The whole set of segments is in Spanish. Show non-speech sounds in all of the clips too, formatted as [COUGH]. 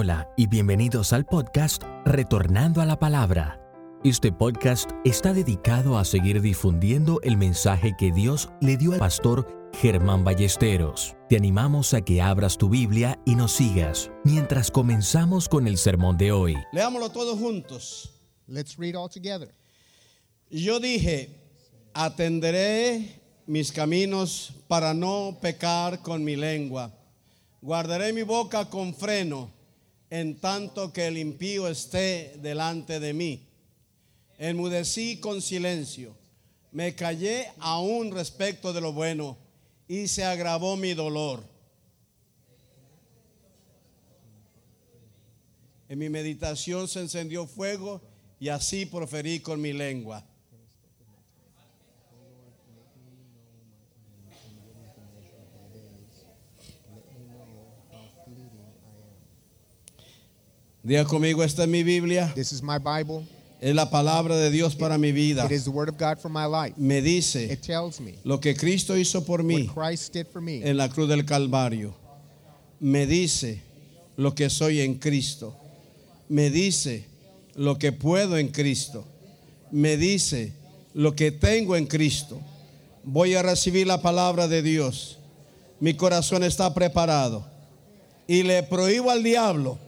Hola y bienvenidos al podcast Retornando a la Palabra. Este podcast está dedicado a seguir difundiendo el mensaje que Dios le dio al pastor Germán Ballesteros. Te animamos a que abras tu Biblia y nos sigas mientras comenzamos con el sermón de hoy. Leámoslo todos juntos. Let's read all together. Yo dije, atenderé mis caminos para no pecar con mi lengua. Guardaré mi boca con freno en tanto que el impío esté delante de mí. Enmudecí con silencio, me callé aún respecto de lo bueno y se agravó mi dolor. En mi meditación se encendió fuego y así proferí con mi lengua. Diga conmigo, esta es mi Biblia. This is my Bible. Es la palabra de Dios para mi vida. It is the Word of God for my life. Me dice It tells me lo que Cristo hizo por mí what Christ did for me. en la cruz del Calvario. Me dice lo que soy en Cristo. Me dice lo que puedo en Cristo. Me dice lo que tengo en Cristo. Voy a recibir la palabra de Dios. Mi corazón está preparado. Y le prohíbo al diablo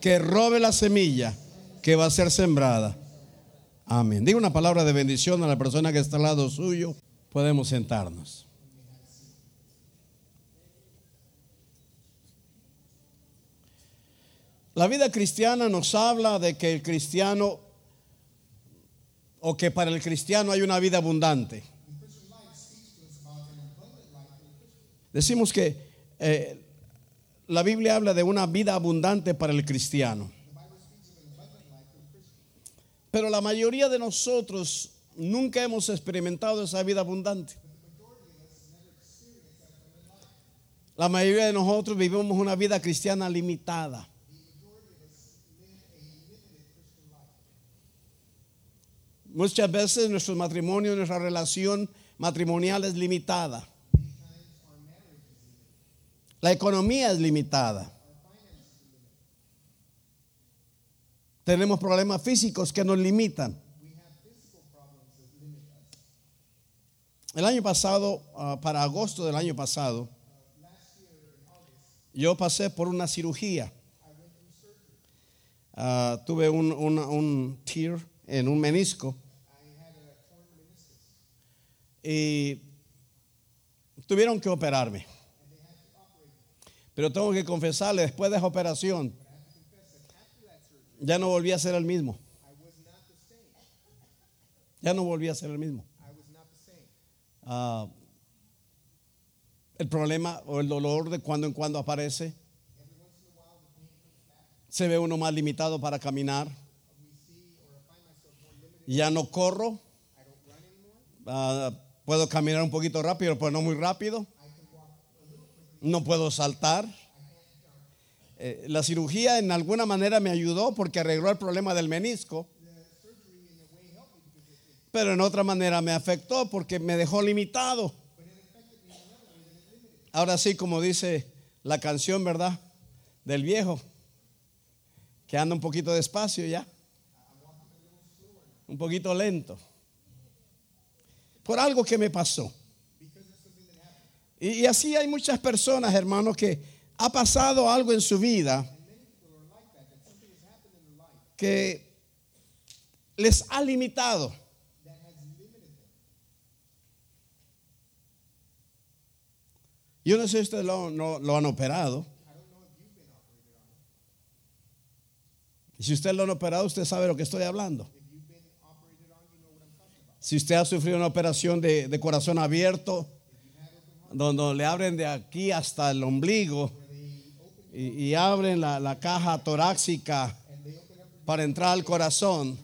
que robe la semilla que va a ser sembrada. Amén. Diga una palabra de bendición a la persona que está al lado suyo. Podemos sentarnos. La vida cristiana nos habla de que el cristiano, o que para el cristiano hay una vida abundante. Decimos que eh, la Biblia habla de una vida abundante para el cristiano. Pero la mayoría de nosotros nunca hemos experimentado esa vida abundante. La mayoría de nosotros vivimos una vida cristiana limitada. Muchas veces nuestro matrimonio, nuestra relación matrimonial es limitada. La economía es limitada. Tenemos problemas físicos que nos limitan. El año pasado, ah, para agosto del año pasado, yo pasé por una cirugía. Ah, tuve un, un, un tear en un menisco. Y tuvieron que operarme. Pero tengo que confesarle, después de esa operación, ya no volví a ser el mismo. Ya no volví a ser el mismo. Ah, el problema o el dolor de cuando en cuando aparece. Se ve uno más limitado para caminar. Ya no corro. Ah, puedo caminar un poquito rápido, pero no muy rápido. No puedo saltar. Eh, la cirugía en alguna manera me ayudó porque arregló el problema del menisco. Pero en otra manera me afectó porque me dejó limitado. Ahora sí, como dice la canción, ¿verdad? Del viejo, que anda un poquito despacio ya. Un poquito lento. Por algo que me pasó. Y, así hay muchas personas, hermanos, que ha pasado algo en su vida que les ha limitado. Yo no sé si ustedes lo, no- han operado. Si usted lo han operado, usted sabe lo que estoy hablando. Si usted ha sufrido una operación de corazón abierto, donde le abren de aquí hasta el ombligo y, abren la, la caja torácica para entrar al corazón,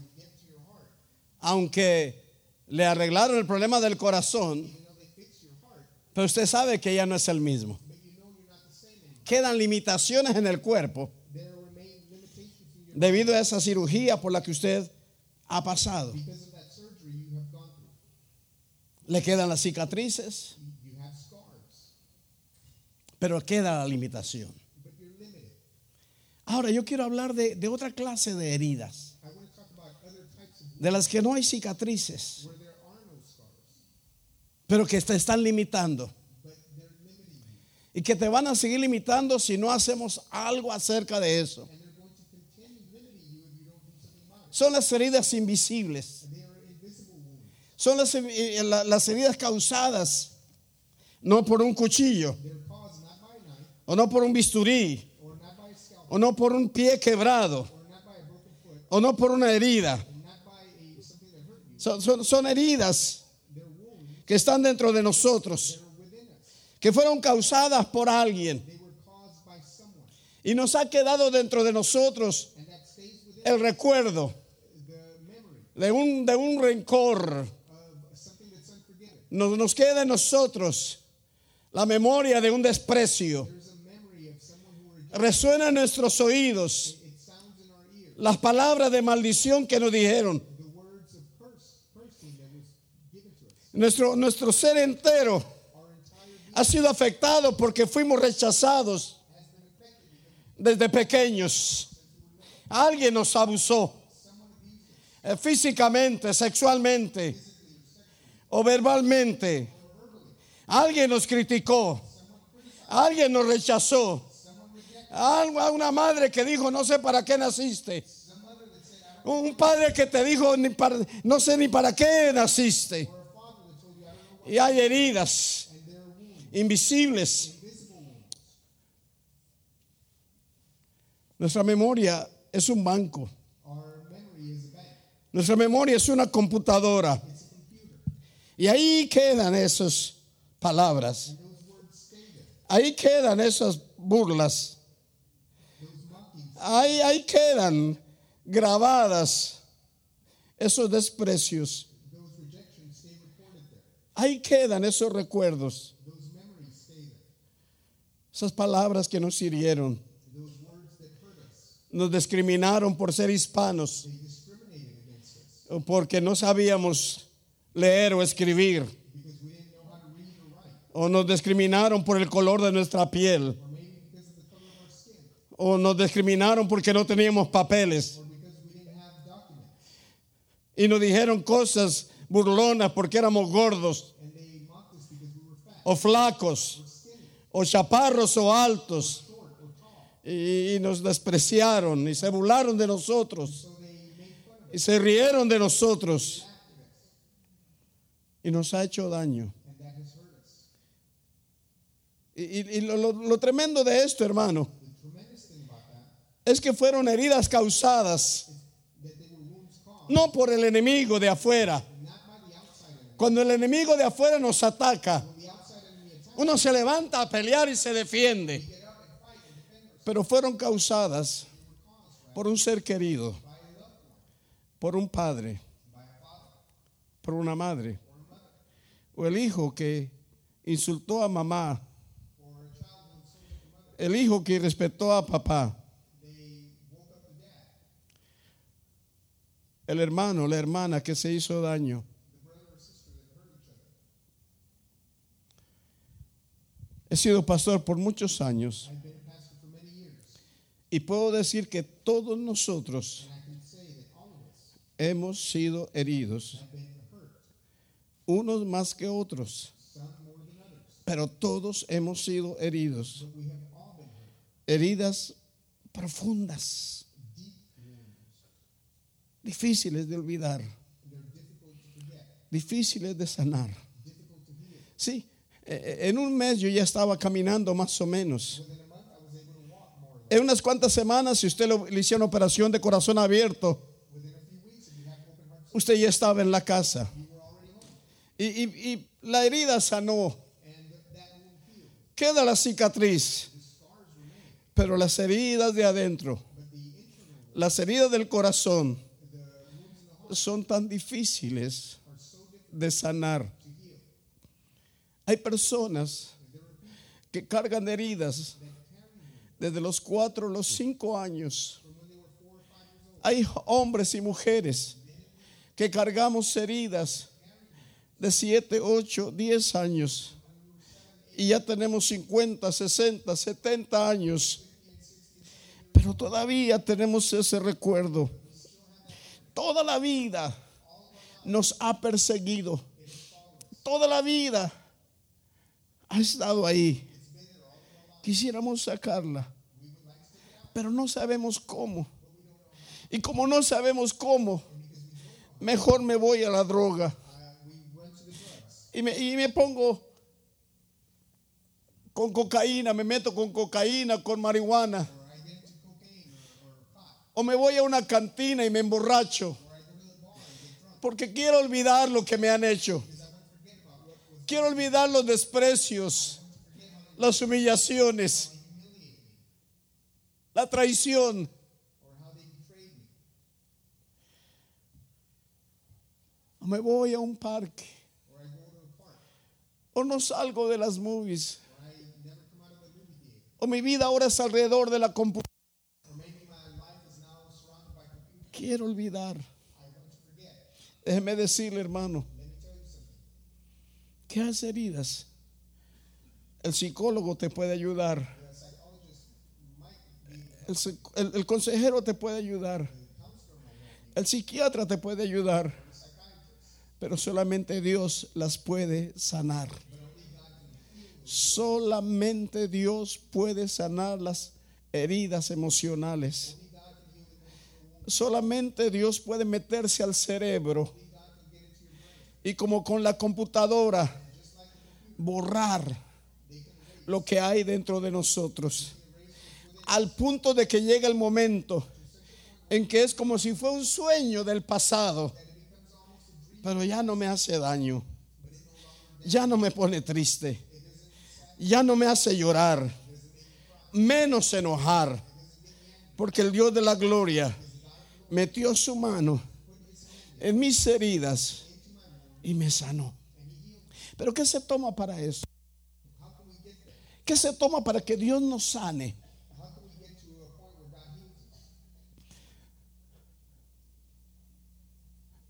aunque le arreglaron el problema del corazón, pero usted sabe que ya no es el mismo. Quedan limitaciones en el cuerpo debido a esa cirugía por la que usted ha pasado. Le quedan las cicatrices, pero queda la limitación. Ahora yo quiero hablar de, otra clase de heridas, de las que no hay cicatrices, pero que te están limitando. Y que te van a seguir limitando si no hacemos algo acerca de eso. Son las heridas invisibles. Son las, eh, heridas causadas no por un cuchillo, They're caused not by a knife o no por un bisturí, o no por un pie quebrado, o no por una herida. Son, heridas que están dentro de nosotros, que fueron causadas por alguien y nos ha quedado dentro de nosotros el recuerdo de un, de un rencor. Nos, nos queda en nosotros la memoria de un desprecio. There's a memory of someone who rejected. Resuena en nuestros oídos las palabras de maldición que nos dijeron. Nuestro, nuestro ser entero ha sido afectado porque fuimos rechazados desde pequeños. Alguien nos abusó eh, físicamente, sexualmente o verbalmente. Alguien nos criticó. Alguien nos rechazó. A una madre que dijo, no sé para qué naciste. Un padre que te dijo, "Ni para- no sé ni para qué naciste. Y hay heridas invisibles. Nuestra memoria es un banco. Nuestra memoria es una computadora. Y ahí quedan esas palabras. Ahí quedan esas burlas. Ahí, quedan grabadas esos desprecios. Ahí quedan esos recuerdos. Esas palabras que nos hirieron. Nos discriminaron por ser hispanos. o Porque no sabíamos leer o escribir. O nos discriminaron por el color de nuestra piel. or maybe because of the color of our skin, o nos discriminaron porque no teníamos papeles y nos dijeron cosas burlonas porque éramos gordos o flacos o chaparros o altos y, nos despreciaron y se burlaron de nosotros y se rieron de nosotros y nos ha hecho daño. Y, lo tremendo de esto, hermano, The tremendous thing about that es que fueron heridas causadas no por el enemigo de afuera. Cuando el enemigo de afuera nos ataca, Uno se levanta a pelear y se defiende. Pero fueron causadas por un ser querido, por un padre, por una madre, o el hijo que insultó a mamá, el hijo que respetó a papá, el hermano, la hermana que se hizo daño. He sido pastor por muchos años. Y puedo decir que todos nosotros hemos sido heridos, unos más que otros, pero todos hemos sido heridos, heridas profundas, difíciles de olvidar, difíciles de sanar. Sí, eh, en un mes yo ya estaba caminando más o menos. En unas cuantas semanas, si usted le hicieron operación de corazón abierto, usted ya estaba en la casa. Y, y- y la herida sanó. Queda la cicatriz, pero las heridas de adentro, las heridas del corazón, the wounds in the heart son tan difíciles de sanar. Hay personas que cargan heridas desde los cuatro, los cinco años. Hay hombres y mujeres que cargamos heridas de siete, ocho, diez años. Y ya tenemos 50, 60, 70 años. Pero todavía tenemos ese recuerdo. Toda la vida nos ha perseguido. Toda la vida ha estado ahí. Quisiéramos sacarla, pero no sabemos cómo. Y como no sabemos cómo, mejor me voy a la droga. Y me, y me pongo con cocaína, me meto con cocaína, con marihuana. O me voy a una cantina y me emborracho. Porque quiero olvidar lo que me han hecho. Quiero olvidar los desprecios, las humillaciones, la traición. O me voy a un parque. O no salgo de las movies. O mi vida ahora es alrededor de la computadora. Quiero olvidar. Déjeme decirle, hermano, que has heridas. El psicólogo te puede ayudar. El- el consejero te puede ayudar. El psiquiatra te puede ayudar. Pero solamente Dios las puede sanar. Solamente Dios puede sanar las heridas emocionales. Solamente Dios puede meterse al cerebro y como con la computadora borrar lo que hay dentro de nosotros. Al punto de que llega el momento en que es como si fue un sueño del pasado, pero ya no me hace daño, ya no me pone triste, ya no me hace llorar, menos enojar, porque el Dios de la gloria metió su mano en mis heridas y me sanó. Pero ¿qué se toma para eso? ¿Qué se toma para que Dios nos sane?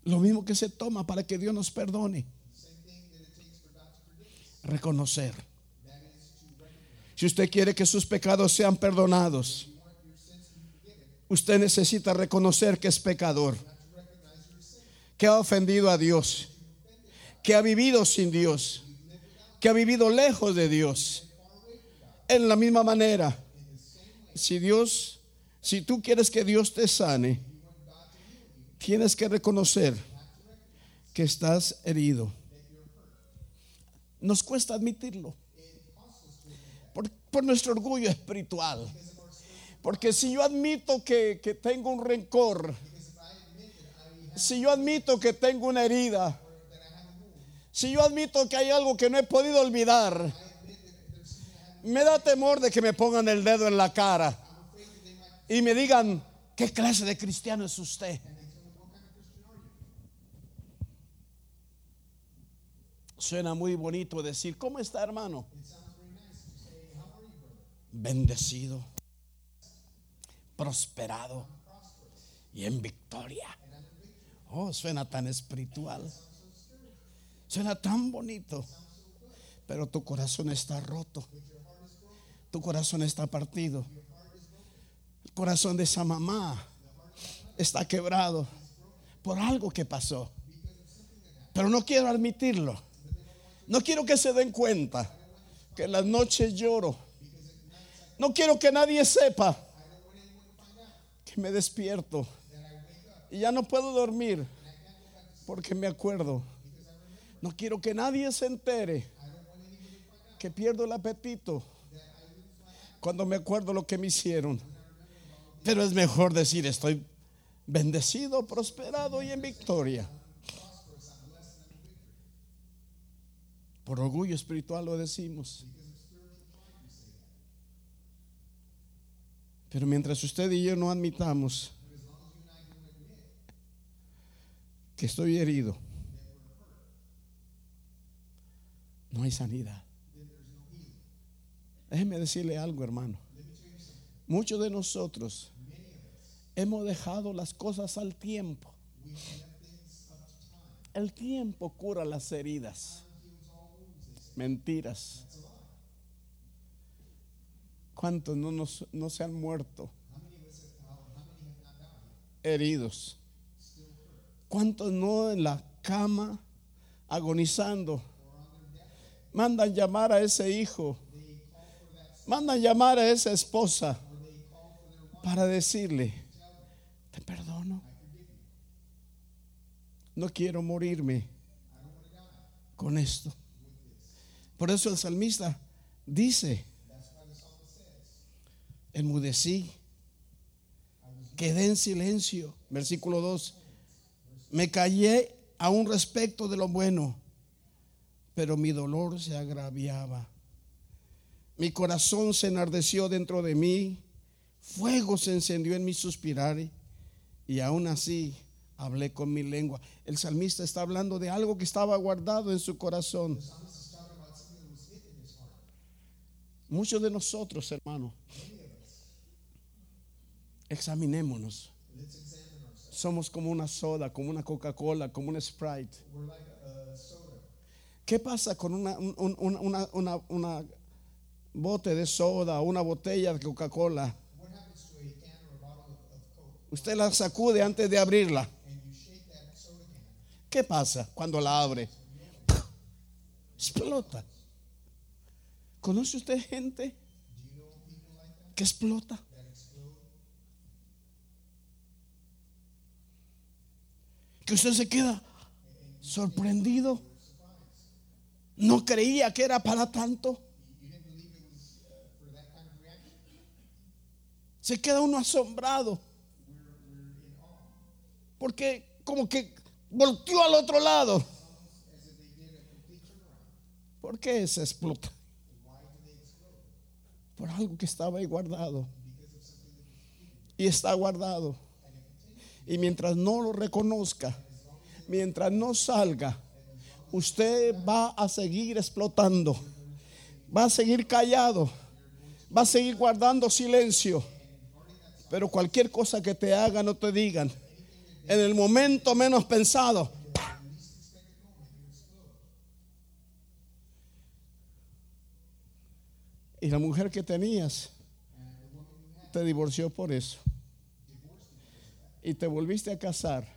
Lo mismo que se toma para que Dios nos perdone. Reconocer. Si usted quiere que sus pecados sean perdonados, usted necesita reconocer que es pecador, que ha ofendido a Dios, que ha vivido sin Dios, que ha vivido lejos de Dios. En la misma manera, si Dios, si tú quieres que Dios te sane, tienes que reconocer que estás herido. Nos cuesta admitirlo por, nuestro orgullo espiritual. Porque si yo admito que, que tengo un rencor, si yo admito que tengo una herida, si yo admito que hay algo que no he podido olvidar, me da temor de que me pongan el dedo en la cara y me digan, ¿qué clase de cristiano es usted? Suena muy bonito decir, ¿cómo está hermano? Bendecido, prosperado y en victoria. Oh, suena tan espiritual. Suena tan bonito. Pero tu corazón está roto. Tu corazón está partido. El corazón de esa mamá está quebrado por algo que pasó. Pero no quiero admitirlo. No quiero que se den cuenta que en las noches lloro. No quiero que nadie sepa me despierto y ya no puedo dormir porque me acuerdo. No quiero que nadie se entere que pierdo el apetito cuando me acuerdo lo que me hicieron. Pero es mejor decir estoy bendecido, prosperado y en victoria. Por orgullo espiritual lo decimos. Pero mientras usted y yo no admitamos que estoy herido, no hay sanidad. Déjeme decirle algo, hermano. Muchos de nosotros hemos dejado las cosas al tiempo. El tiempo cura las heridas. Mentiras. ¿Cuántos no, nos- no se han muerto heridos? ¿Cuántos no en la cama agonizando? Mandan llamar a ese hijo. Mandan llamar a esa esposa para decirle, te perdono. No quiero morirme con esto. Por eso el salmista dice, enmudecí, quedé en silencio. Versículo 2, me callé aún respecto de lo bueno, pero mi dolor se agraviaba. Mi corazón se enardeció dentro de mí, fuego se encendió en mi suspirar y aún así hablé con mi lengua. El salmista está hablando de algo que estaba guardado en su corazón. Muchos de nosotros, hermano, examinémonos. Somos como una soda, como una Coca-Cola, como una Sprite. ¿Qué pasa con una, un- un- una, una, una bote de soda una botella de Coca-Cola? Usted la sacude antes de abrirla. ¿Qué pasa cuando la abre? Explota. ¿Conoce usted gente que explota? Que usted se queda sorprendido. No creía que era para tanto. Se queda uno asombrado. Porque como que volteó al otro lado. ¿Por qué se explota? Por algo que estaba ahí guardado. Y está guardado. Y mientras no lo reconozca, mientras no salga, usted va a seguir explotando. Va a seguir callado. Va a seguir guardando silencio. Pero cualquier cosa que te hagan o te digan, en el momento menos pensado, y la mujer que tenías te divorció por eso. Y te volviste a casar,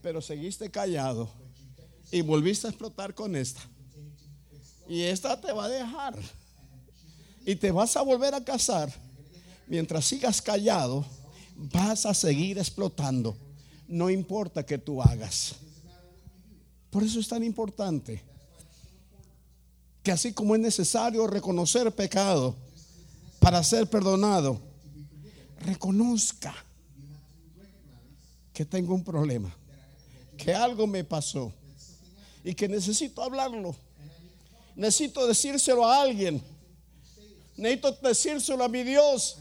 pero seguiste callado y volviste a explotar con esta. Y esta te va a dejar. Y te vas a volver a casar. Mientras sigas callado, vas a seguir explotando. No importa que tú hagas. Por eso es tan importante que así como es necesario reconocer pecado para ser perdonado, reconozca que tengo un problema, que algo me pasó y que necesito hablarlo. Necesito decírselo a alguien. Necesito decírselo a mi Dios.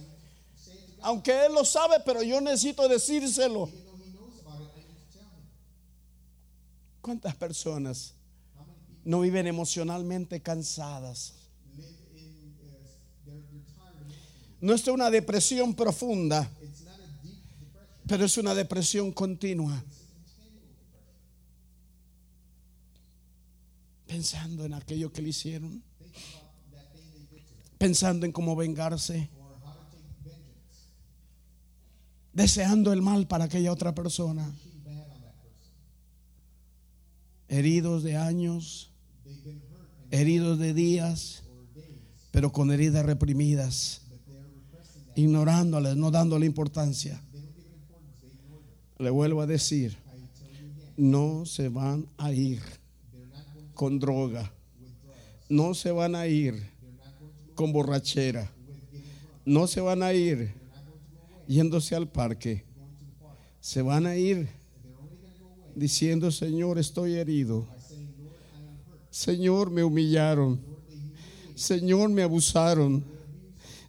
Aunque Él lo sabe, pero yo necesito decírselo. ¿Cuántas personas no viven emocionalmente cansadas? No es una depresión profunda, pero es una depresión continua. Pensando en aquello que le hicieron, pensando en cómo vengarse, deseando el mal para aquella otra persona, heridos de años, heridos de días, pero con heridas reprimidas, ignorándolas, no dándole importancia. Le vuelvo a decir, no se van a ir con droga, no se van a ir con borrachera, no se van a ir yéndose al parque, se van a ir diciendo, Señor, estoy herido. Señor, me humillaron. Señor, me abusaron.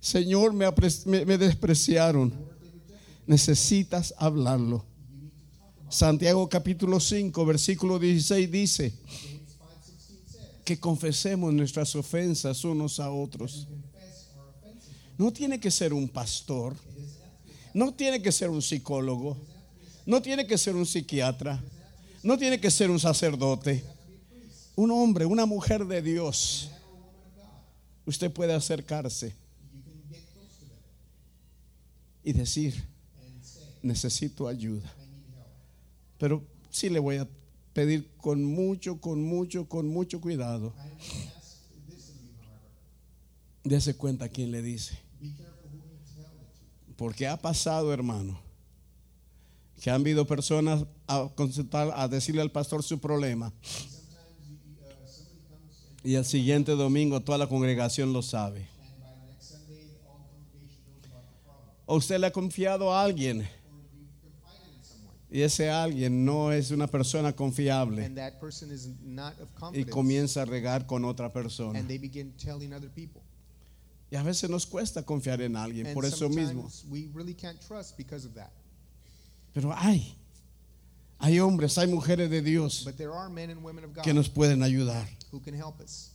Señor, me, despreciaron. Necesitas hablarlo. Santiago capítulo 5, versículo 16 dice que confesemos nuestras ofensas unos a otros. No tiene que ser un pastor. No tiene que ser un psicólogo. No tiene que ser un psiquiatra. No tiene que ser un sacerdote. Un hombre, una mujer de Dios. Usted puede acercarse y decir, necesito ayuda. Pero sí le voy a pedir con mucho, con mucho, con mucho cuidado. Dese cuenta quién le dice. Porque ha pasado, hermano, que han habido personas a consultar, a decirle al pastor su problema. Y el siguiente domingo toda la congregación lo sabe. O usted le ha confiado a alguien Or you've confided in someone. Y ese alguien no es una persona confiable And that person is not of y confidence. comienza a regar con otra persona. and they begin telling other people. Y a veces nos cuesta confiar en alguien And por eso mismo. sometimes we really can't trust because of that. Pero hay, hay hombres, hay mujeres de Dios But there are men and women of God que nos pueden ayudar. who can help us.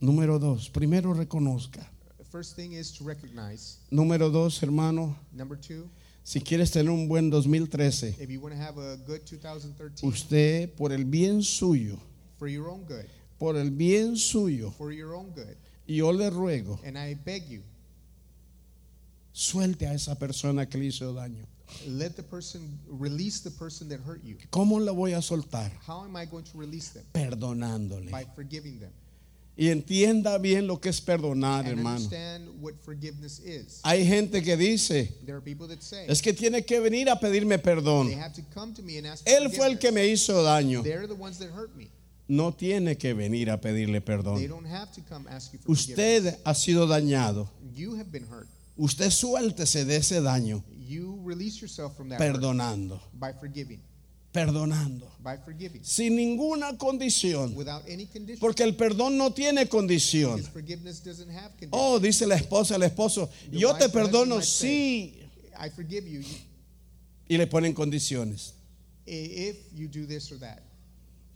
Número dos, primero reconozca. First thing is to recognize. Número dos, hermano, Number two, si quieres tener un buen 2013, if you want to have a good 2013 usted por el bien suyo, for your own good, por el bien suyo, for your own good, yo le ruego, and I beg you, suelte a esa persona que le hizo daño. let the person release the person that hurt you. ¿Cómo la voy a soltar? How am I going to release them? Perdonándole. By forgiving them. Y entienda bien lo que es perdonar, hermano. understand what forgiveness is. Hay gente que dice, There are people that say es que tiene que venir a pedirme perdón. to come to me and ask for Él fue el que me hizo daño. No tiene que venir a pedirle perdón. don't have to come ask you for forgiveness. Usted ha sido dañado. You have been hurt. Usted suéltese de ese daño You release yourself from that hurt perdonando, by forgiving. Perdonando, By forgiving. sin ninguna condición. Without any condition. Porque el perdón no tiene condición. Forgiveness doesn't have condition. Oh, dice la esposa al esposo, The yo te perdono, sí. I forgive you Y le ponen condiciones. if you do this or that.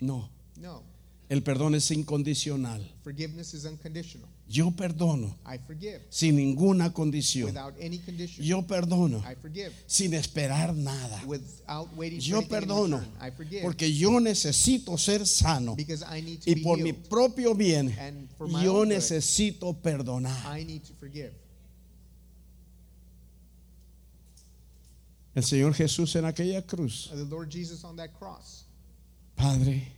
No, No. El perdón es incondicional. Forgiveness is unconditional. Yo perdono I forgive sin ninguna condición. without any condition. Yo perdono I forgive sin esperar nada. without waiting for Yo in perdono. I forgive porque yo necesito ser sano because I need to y be por mi healed. propio bien And for my yo own good, necesito perdonar. I need to forgive. El Señor Jesús en aquella cruz, The Lord Jesus on that cross Padre,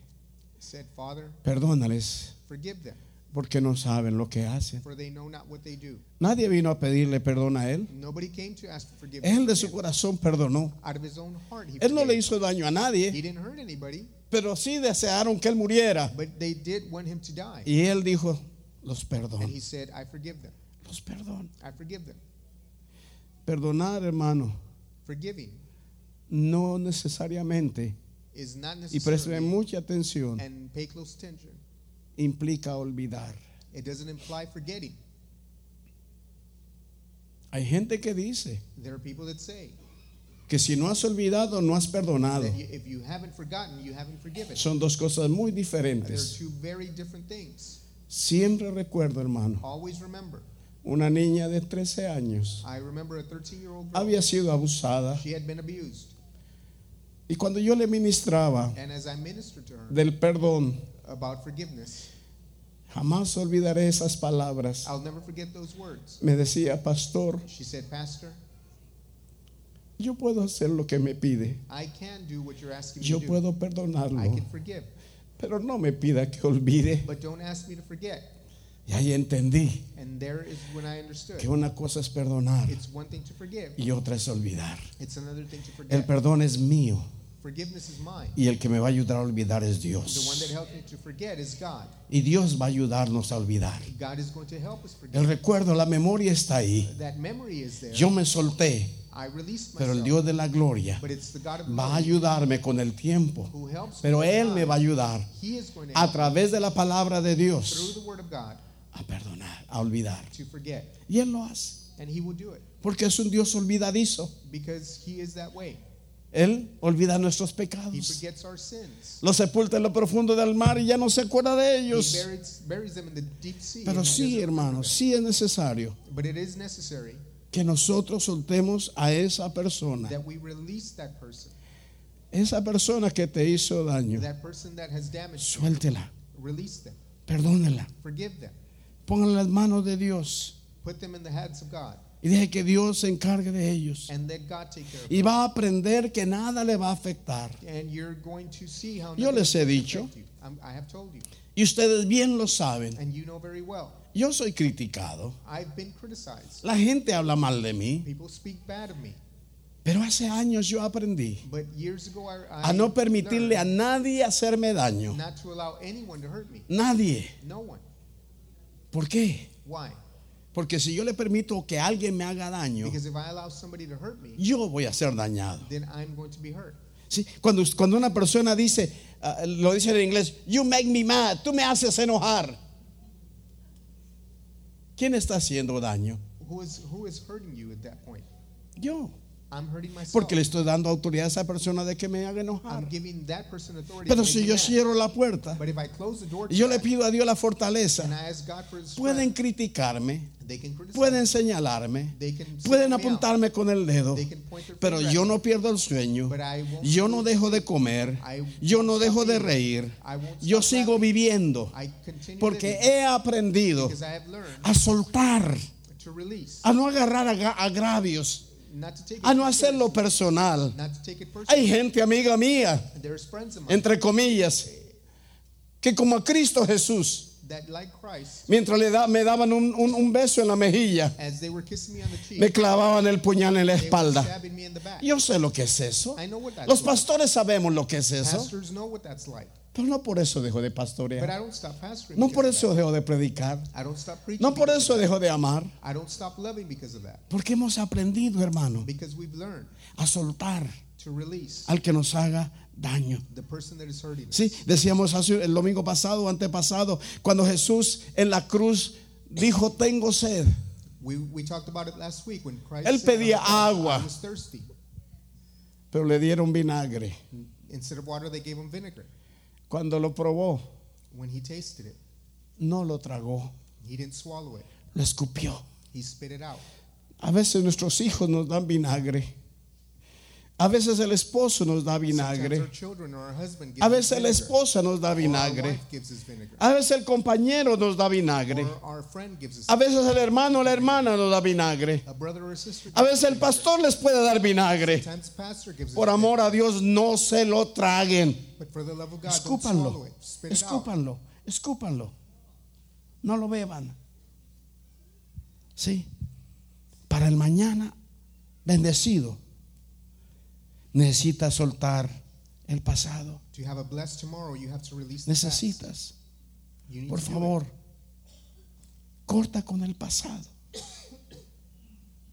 said, Father, perdónales forgive them, porque no saben lo que hacen. for they know not what they do. Nadie vino a pedirle perdón a él. Nobody came to ask for forgiveness. Él de su corazón perdonó. Out of his own heart, he Él no le forgave. hizo daño a He nadie, didn't hurt anybody, pero sí desearon que él muriera. but they did want him to die. Y él dijo, los And perdono, he said, I forgive them. los perdono. I forgive them. Perdonar, hermano, Forgiving no necesariamente, y necessarily, mucha atención, and pay close attention, implica olvidar. it doesn't imply forgetting. Hay gente que dice There are people that say que si no has olvidado, no has perdonado. that you, if you haven't forgotten, you haven't forgiven. Son dos cosas muy There are diferentes. two very different things. Siempre recuerdo, hermano, Always remember. una niña de 13 años I remember a 13 year old girl. había sido abusada She had been abused. Y cuando yo le ministraba And as I ministered to her del perdón, about forgiveness, jamás olvidaré esas palabras. I'll never forget those words. Me decía, pastor, She said, Pastor, yo puedo hacer lo que me pide, I can do what you're asking me yo do. puedo I perdonarlo, can forgive. pero no me pida que olvide. But don't ask me to forget. Y ahí entendí And there is when I understood. que una cosa es perdonar It's one thing to forgive, y otra es olvidar. it's another thing to El perdón es mío. Y el que me va a ayudar a olvidar es The one that Dios. helps me to forget is God. Y Dios va a ayudarnos a olvidar. El recuerdo, la memoria está ahí. That memory is there. Yo me solté, pero el. Dios de la gloria va a ayudarme con el tiempo. Pero Él me va a ayudar a través de la palabra de through Dios the word of God a perdonar, a olvidar. Y Él lo hace. Porque es un Dios olvidadizo. Él olvida nuestros pecados. forgets our sins. Los sepulta en lo profundo del mar y ya no se acuerda de ellos. Pero sí, hermanos, sí es necesario them. But it is necessary que nosotros soltemos a esa persona. that we release that person. Esa persona que te hizo daño. Suéltela, perdónela. En las manos de Dios Y deje que Dios se encargue de ellos. and let God take care of Y va a aprender que nada le va a afectar. it. And you're going to see how Yo les he dicho. affect you. I'm- I have told you, Y ustedes bien lo saben. and you know very well. Yo soy criticado. I've been criticized. La gente habla mal de mí. People speak bad of me. Pero hace años yo aprendí But years ago, I, I a no permitirle a nadie hacerme daño. not to allow anyone to hurt me. Nadie. No one. ¿Por qué? Porque si yo le permito que alguien me haga daño, Because if I allow somebody to hurt me, yo voy a ser dañado. then I'm going to be hurt. ¿Sí? Cuando, cuando una persona dice, ah, lo dice en inglés, you make me mad, tú me haces enojar. ¿Quién está haciendo daño? Who is who is hurting you at that point? Yo. I'm hurting myself. Porque le estoy dando autoridad a esa persona de que me haga enojar. I'm giving that person authority. Pero si yo cierro la puerta y yo le pido a Dios la fortaleza, pueden criticarme, they can criticize pueden me. señalarme, pueden apuntarme con el dedo, pero yo no pierdo el sueño, But I won't yo no dejo de comer, I yo no dejo de reír, yo sigo viviendo, porque he aprendido a soltar, a no agarrar agra- agravios, a no hacerlo personal. Hay gente amiga mía, entre comillas, que como a Cristo Jesús, mientras le da- me daban un, un- un beso en la mejilla, me clavaban el puñal en la espalda. Yo sé lo que es eso. I know what that's Los like. pastores sabemos lo que es eso. Pero no por eso dejo de But pastorear. I don't stop pastoring. No por eso dejo de predicar. that. I don't stop preaching. No por eso of dejo de amar. that. I don't stop loving because of that. Porque hemos aprendido, hermano, Because we've learned a soltar to release al que nos haga daño. the person that is hurting us. Sí, decíamos hace- el domingo pasado, antepasado, cuando Jesús en la cruz dijo, tengo sed. We, we talked about it last week when Christ Él pedía agua. Pero le dieron vinagre. Instead of water, they gave him vinegar. Cuando lo probó, When he tasted it, no lo tragó, he didn't swallow it. lo escupió. He spit it out. A veces nuestros hijos nos dan vinagre. A veces el esposo nos da vinagre. A veces la esposa nos da vinagre. A veces el compañero nos da vinagre. A veces el hermano o la hermana nos da vinagre. a veces el pastor les puede dar vinagre. Por amor a Dios, no se lo traguen. Escúpanlo. Escúpanlo. Escúpanlo. No lo beban. Sí. Para el mañana bendecido necesitas soltar el pasado. To have a blessed tomorrow, you have to release the past. Necesitas. Por favor, corta con el pasado.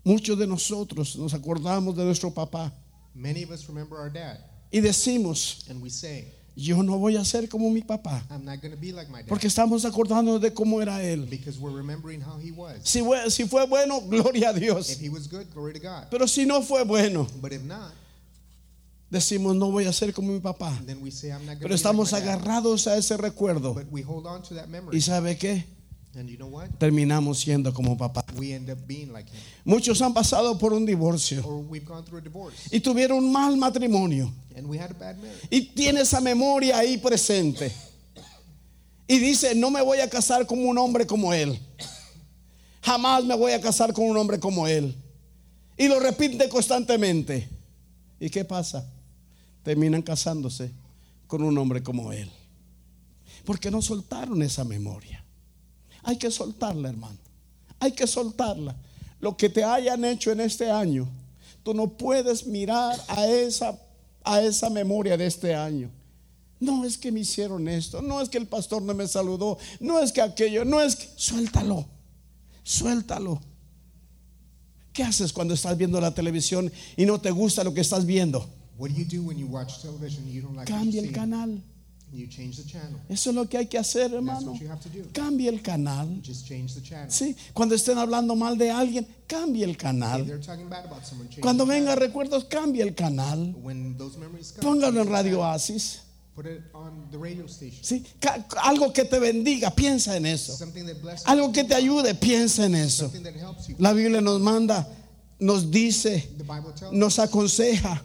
Muchos de nosotros nos acordamos de nuestro papá Many of us remember our dad, y decimos, and we say, yo no voy a ser como mi papá, I'm not going to be like my dad. porque estamos acordándonos de cómo era él. Because we're remembering how he was. Si fue, si fue bueno, [LAUGHS] gloria a If Dios. he was good, glory to God. Pero si no fue bueno, But if not, decimos, no voy a ser como mi papá. say, Pero estamos like agarrados a ese recuerdo. But we hold on to that ¿Y sabe qué? And you know what? Terminamos siendo como papá. We end up being like him. Muchos han pasado por un divorcio Or we've gone through a divorce. y tuvieron un mal matrimonio. And we had a bad marriage. y tiene esa memoria ahí presente. Y dice, no me voy a casar con un hombre como él. Jamás me voy a casar con un hombre como él. Y lo repite constantemente. ¿Y qué pasa? Terminan casándose con un hombre como él. Porque no soltaron esa memoria. Hay que soltarla, hermano. Hay que soltarla. Lo que te hayan hecho en este año, tú no puedes mirar a esa, a esa memoria de este año. No es que me hicieron esto, no es que el pastor no me saludó, no es que aquello, no es que... Suéltalo, suéltalo. ¿Qué haces cuando estás viendo la televisión y no te gusta lo que estás viendo? What do you do when you watch television and you don't like what Cambia el canal. You change the channel. Eso es lo que hay que hacer, hermano. Cambia el canal. Just change the channel. Sí, cuando estén hablando mal de alguien, cambie el canal. they're talking bad about someone, change Cuando venga recuerdos, cambie el canal. When those memories come, Póngalo en Radio. Oasis. Put it on the radio station. Sí, algo que te bendiga, piensa en eso. Algo que te ayude, piensa en eso. La Biblia nos manda, nos dice, The Bible tells nos aconseja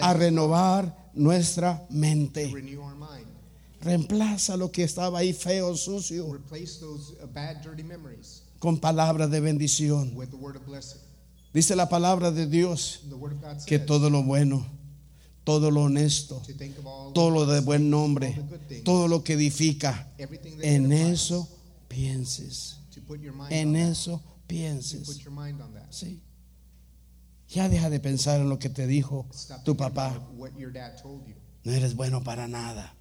a renovar nuestra mente. Reemplaza lo que estaba ahí feo, sucio, uh, con palabras de bendición. Dice la palabra de Dios que todo lo bueno, todo lo honesto, todo lo de buen nombre, todo lo que edifica, en eso pienses. to put your mind En on that. eso pienses. Sí. Ya deja de pensar en lo que te dijo tu papá. No eres bueno para nada.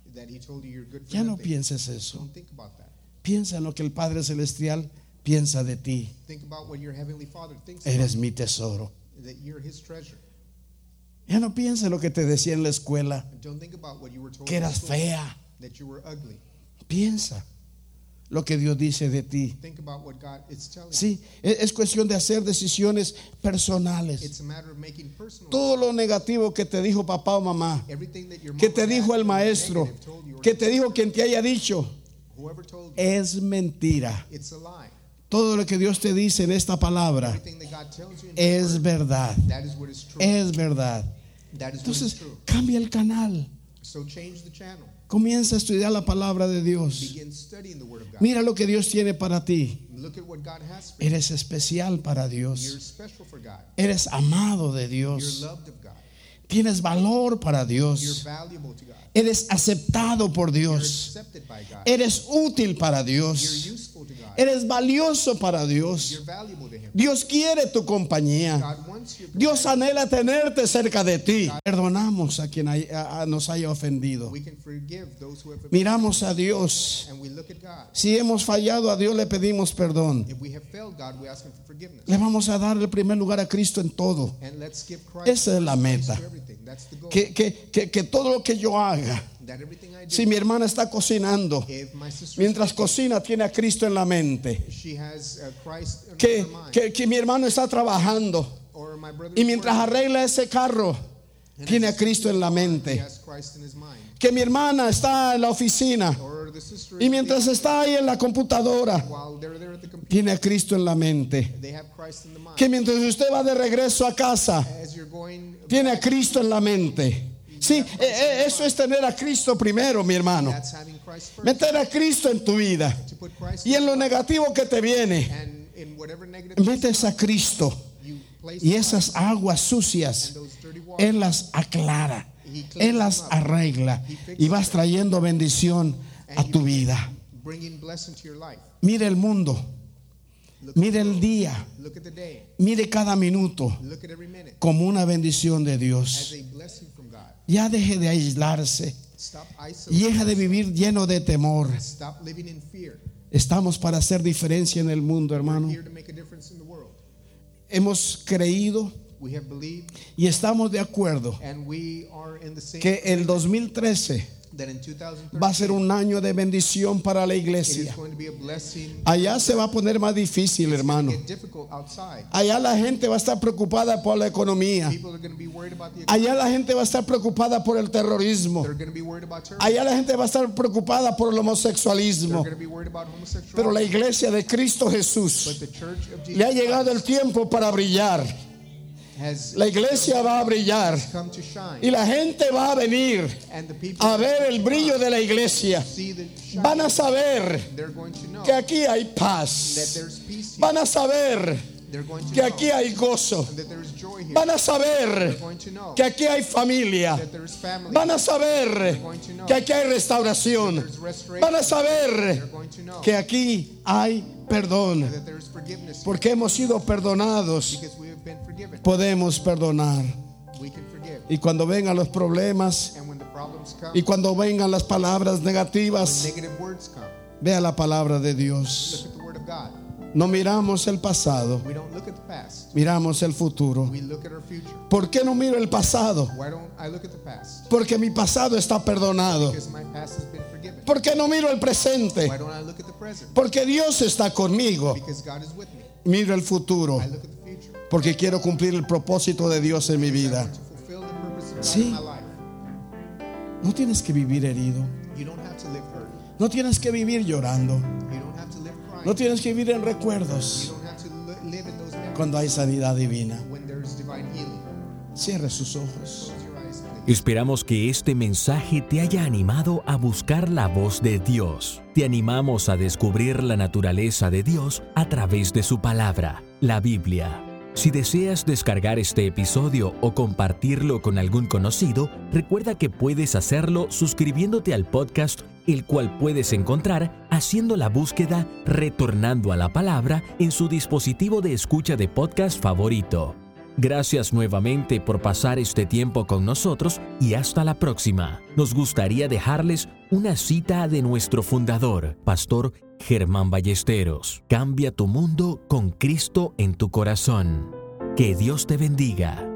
Ya no pienses eso. Piensa en lo que el Padre Celestial piensa de ti. Think about what your heavenly Father thinks Eres mi tesoro. Ya no piensa en lo que te decía en la escuela, que eras fea. Piensa lo que Dios dice de ti. Think about what God is telling you. Sí, e- es cuestión de hacer decisiones personales. Todo lo negativo que te dijo papá o mamá, que te dijo el maestro, que te dijo quien te haya dicho, es mentira. Todo lo que Dios te dice en esta palabra es verdad. Es verdad. Entonces, cambia el canal. So change the channel. Comienza a estudiar la palabra de Dios. Mira lo que Dios tiene para ti. Look at what God has for you. Eres especial para Dios. Eres amado de You're Dios. Tienes valor para Dios. Eres aceptado por Dios. Eres útil para Dios. Eres valioso para Dios. Dios quiere tu compañía. Dios anhela tenerte cerca de ti. Perdonamos a quien nos haya ofendido. Miramos a Dios. Si hemos fallado a Dios, le pedimos perdón. Le vamos a dar el primer lugar a Cristo en todo. Esa es la meta. Que, que- que- que todo lo que yo haga, si mi hermana está cocinando, mientras cocina tiene a Cristo en la mente. uh, Que, que- que mi hermano está trabajando y mientras arregla ese carro, tiene a Cristo en la mente. Que mi hermana está en la oficina y mientras está ahí en la computadora, tiene a Cristo en la mente. Que mientras usted va de regreso a casa, tiene a Cristo en la mente. Sí, eh, eh, eso es tener a Cristo primero, mi hermano. Meter a Cristo en tu vida. Y en lo negativo que te viene, metes a Cristo. Y esas aguas sucias, Él las aclara. Él las arregla. Y vas trayendo bendición a tu vida. Mire el mundo. Mire el día. Mire cada minuto como una bendición de Dios. Ya deje de aislarse. Y deja de vivir lleno de temor. Estamos para hacer diferencia en el mundo, hermano. Hemos creído y estamos de acuerdo que el 2013 that in 2013 va a ser un año de bendición para la iglesia. Allá se va a poner más difícil, hermano. Allá la gente va a estar preocupada por la economía. People are going to be worried about the Allá la gente va a estar preocupada por el terrorismo. They're going to be worried about terror. Allá la gente va a estar preocupada por el homosexualismo. going to be worried about homosexuality. Pero la iglesia de Cristo Jesús le ha llegado el tiempo para brillar. La iglesia va a brillar y la gente va a venir a ver el brillo de la iglesia. Van a saber que aquí hay paz. Van a saber que aquí hay gozo. Van a saber que aquí hay familia. Van a saber que aquí hay restauración. Van a saber que aquí hay perdón. Porque hemos sido perdonados, podemos perdonar. We can forgive. Y cuando vengan los problemas y cuando vengan las palabras negativas, negative words come, vea la palabra de Dios. look at the word of God. No miramos el pasado, We don't look at the past. miramos el futuro. We look at our future. ¿Por qué no miro el pasado? Why don't I look at the past? Porque mi pasado está perdonado. ¿Por qué no miro el presente? Why don't I look at the present? Porque Dios está conmigo. Because God is with me. Miro el futuro. Porque quiero cumplir el propósito de Dios en mi vida. Sí. No tienes que vivir herido. No tienes que vivir llorando. No tienes que vivir en recuerdos cuando hay sanidad divina. Cierre sus ojos. Esperamos que este mensaje te haya animado a buscar la voz de Dios. Te animamos a descubrir la naturaleza de Dios a través de su palabra, la Biblia. Si deseas descargar este episodio o compartirlo con algún conocido, recuerda que puedes hacerlo suscribiéndote al podcast, el cual puedes encontrar haciendo la búsqueda Retornando a la Palabra en su dispositivo de escucha de podcast favorito. Gracias nuevamente por pasar este tiempo con nosotros y hasta la próxima. Nos gustaría dejarles una cita de nuestro fundador, Pastor Germán Ballesteros. Cambia tu mundo con Cristo en tu corazón. Que Dios te bendiga.